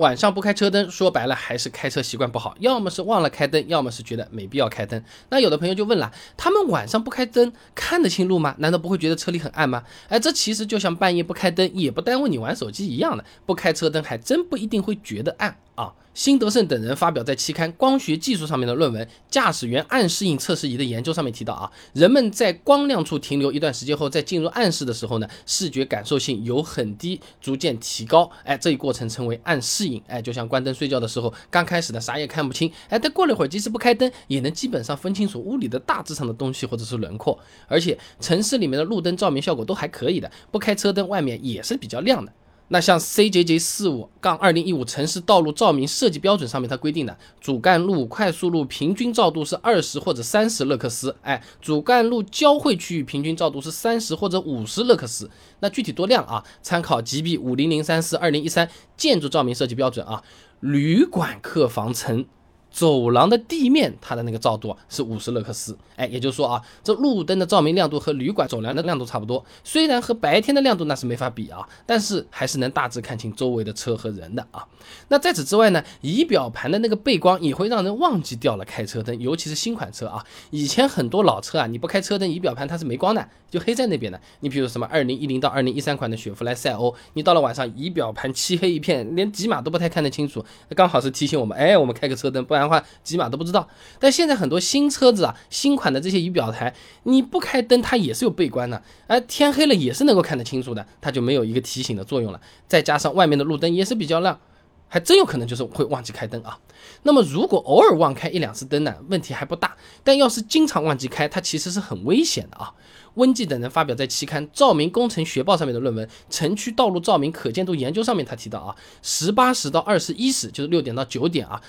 晚上不开车灯，说白了还是开车习惯不好，要么是忘了开灯，要么是觉得没必要开灯。那有的朋友就问了，他们晚上不开灯看得清路吗？难道不会觉得车里很暗吗？哎，这其实就像半夜不开灯也不耽误你玩手机一样的，不开车灯还真不一定会觉得暗啊。辛德胜等人发表在期刊《光学技术》上面的论文《驾驶员暗适应测试仪的研究》上面提到啊，人们在光亮处停留一段时间后，在进入暗室的时候呢，视觉感受性有很低，逐渐提高。哎，这一过程称为暗适应。哎，就像关灯睡觉的时候，刚开始的啥也看不清，哎，但过了一会儿，即使不开灯，也能基本上分清楚屋里的大致上的东西或者是轮廓。而且城市里面的路灯照明效果都还可以的，不开车灯，外面也是比较亮的。那像 CJJ 四五杠二零一五城市道路照明设计标准上面，它规定的主干路、快速路平均照度是二十或者三十勒克斯，哎，主干路交汇区域平均照度是三十或者五十勒克斯。那具体多亮啊？参考 GB 五零零三四二零一三建筑照明设计标准啊，旅馆客房层。走廊的地面，它的那个照度是五十勒克斯，哎，也就是说啊，这路灯的照明亮度和旅馆走廊的亮度差不多，虽然和白天的亮度那是没法比啊，但是还是能大致看清周围的车和人的啊。那在此之外呢，仪表盘的那个背光也会让人忘记掉了开车灯，尤其是新款车啊，以前很多老车啊，你不开车灯，仪表盘它是没光的，就黑在那边的。你比如什么二零一零到二零一三款的雪佛兰赛欧，你到了晚上仪表盘漆黑一片，连几码都不太看得清楚，刚好是提醒我们，哎，我们开个车灯，不然。的话几码都不知道，但现在很多新车子啊，新款的这些仪表台，你不开灯它也是有背光的，而天黑了也是能够看得清楚的，它就没有一个提醒的作用了。再加上外面的路灯也是比较亮，还真有可能就是会忘记开灯啊。那么如果偶尔忘开一两次灯呢，问题还不大，但要是经常忘记开，它其实是很危险的啊。温记等人发表在期刊《照明工程学报》上面的论文《城区道路照明可见度研究》上面，他提到啊，十八时到二十一时，就是六点到九点啊。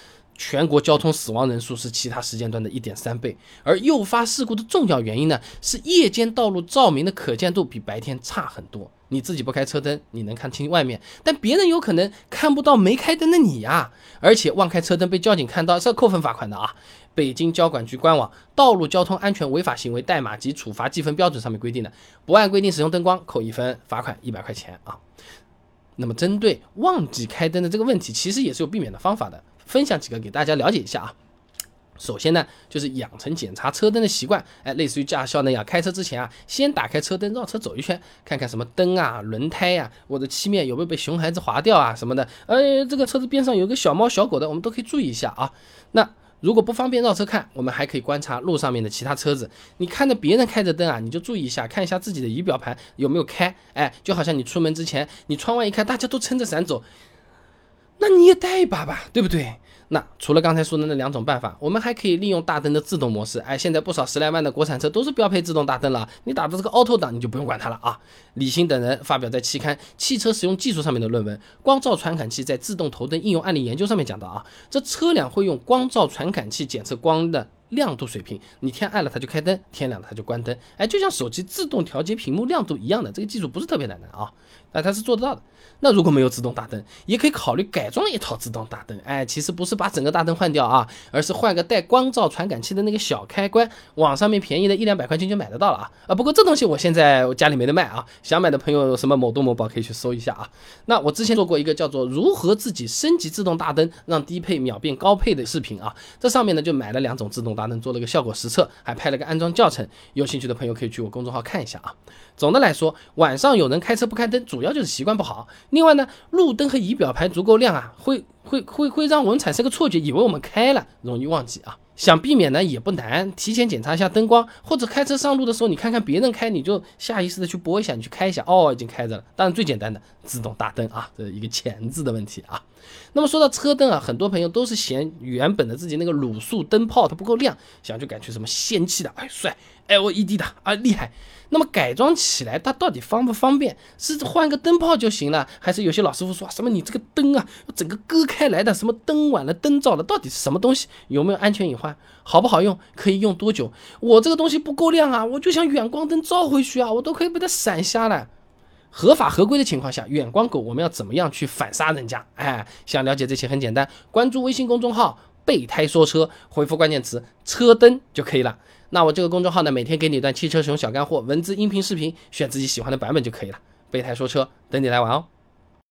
全国交通死亡人数是其他时间段的一点三倍，而诱发事故的重要原因呢，是夜间道路照明的可见度比白天差很多。你自己不开车灯，你能看清外面，但别人有可能看不到没开灯的你呀。而且忘开车灯被交警看到是要扣分罚款的啊。北京交管局官网《道路交通安全违法行为代码及处罚记分标准》上面规定的，不按规定使用灯光，扣一分，罚款一百块钱啊。那么针对忘记开灯的这个问题，其实也是有避免的方法的。分享几个给大家了解一下啊。首先呢，就是养成检查车灯的习惯，哎，类似于驾校那样，开车之前啊，先打开车灯绕车走一圈，看看什么灯啊、轮胎呀，或者漆面有没有被熊孩子划掉啊什么的。哎，这个车子边上有个小猫小狗的，我们都可以注意一下啊。那如果不方便绕车看，我们还可以观察路上面的其他车子。你看着别人开着灯啊，你就注意一下，看一下自己的仪表盘有没有开。哎，就好像你出门之前，你窗外一看，大家都撑着伞走。那你也带一把吧，对不对？那除了刚才说的那两种办法，我们还可以利用大灯的自动模式。哎，现在不少十来万的国产车都是标配自动大灯了，你打的这个 Auto 档，你就不用管它了啊。李欣等人发表在期刊《汽车使用技术》上面的论文《光照传感器在自动头灯应用案例研究》上面讲到啊，这车辆会用光照传感器检测光的。亮度水平，你天暗了它就开灯，天亮了它就关灯，哎，就像手机自动调节屏幕亮度一样的，这个技术不是特别难的啊，那它是做得到的。那如果没有自动大灯，也可以考虑改装一套自动大灯，哎，其实不是把整个大灯换掉啊，而是换个带光照传感器的那个小开关，网上面便宜的一两百块钱就买得到了啊，啊，不过这东西我现在我家里没得卖啊，想买的朋友什么某东某宝可以去搜一下啊。那我之前做过一个叫做如何自己升级自动大灯，让低配秒变高配的视频啊，这上面呢就买了两种自动大。能做了个效果实测，还拍了个安装教程，有兴趣的朋友可以去我公众号看一下啊。总的来说，晚上有人开车不开灯，主要就是习惯不好。另外呢，路灯和仪表盘足够亮啊，会会会会让我们产生个错觉，以为我们开了，容易忘记啊。想避免呢也不难，提前检查一下灯光，或者开车上路的时候，你看看别人开，你就下意识的去拨一下，你去开一下，哦，已经开着了。当然最简单的自动大灯啊，这是一个前置的问题啊。那么说到车灯啊，很多朋友都是嫌原本的自己那个卤素灯泡它不够亮，想去改去什么氙气的，哎帅，LED 的啊厉害。那么改装起来它到底方不方便？是换个灯泡就行了，还是有些老师傅说什么你这个灯啊，整个割开来的，什么灯碗了灯罩了，到底是什么东西？有没有安全隐患？好不好用？可以用多久？我这个东西不够亮啊，我就想远光灯照回去啊，我都可以被它闪瞎了。合法合规的情况下，远光狗我们要怎么样去反杀人家？哎，想了解这些很简单，关注微信公众号“备胎说车”，回复关键词“车灯”就可以了。那我这个公众号呢，每天给你一段汽车使用小干货，文字、音频、视频，选自己喜欢的版本就可以了。备胎说车，等你来玩哦。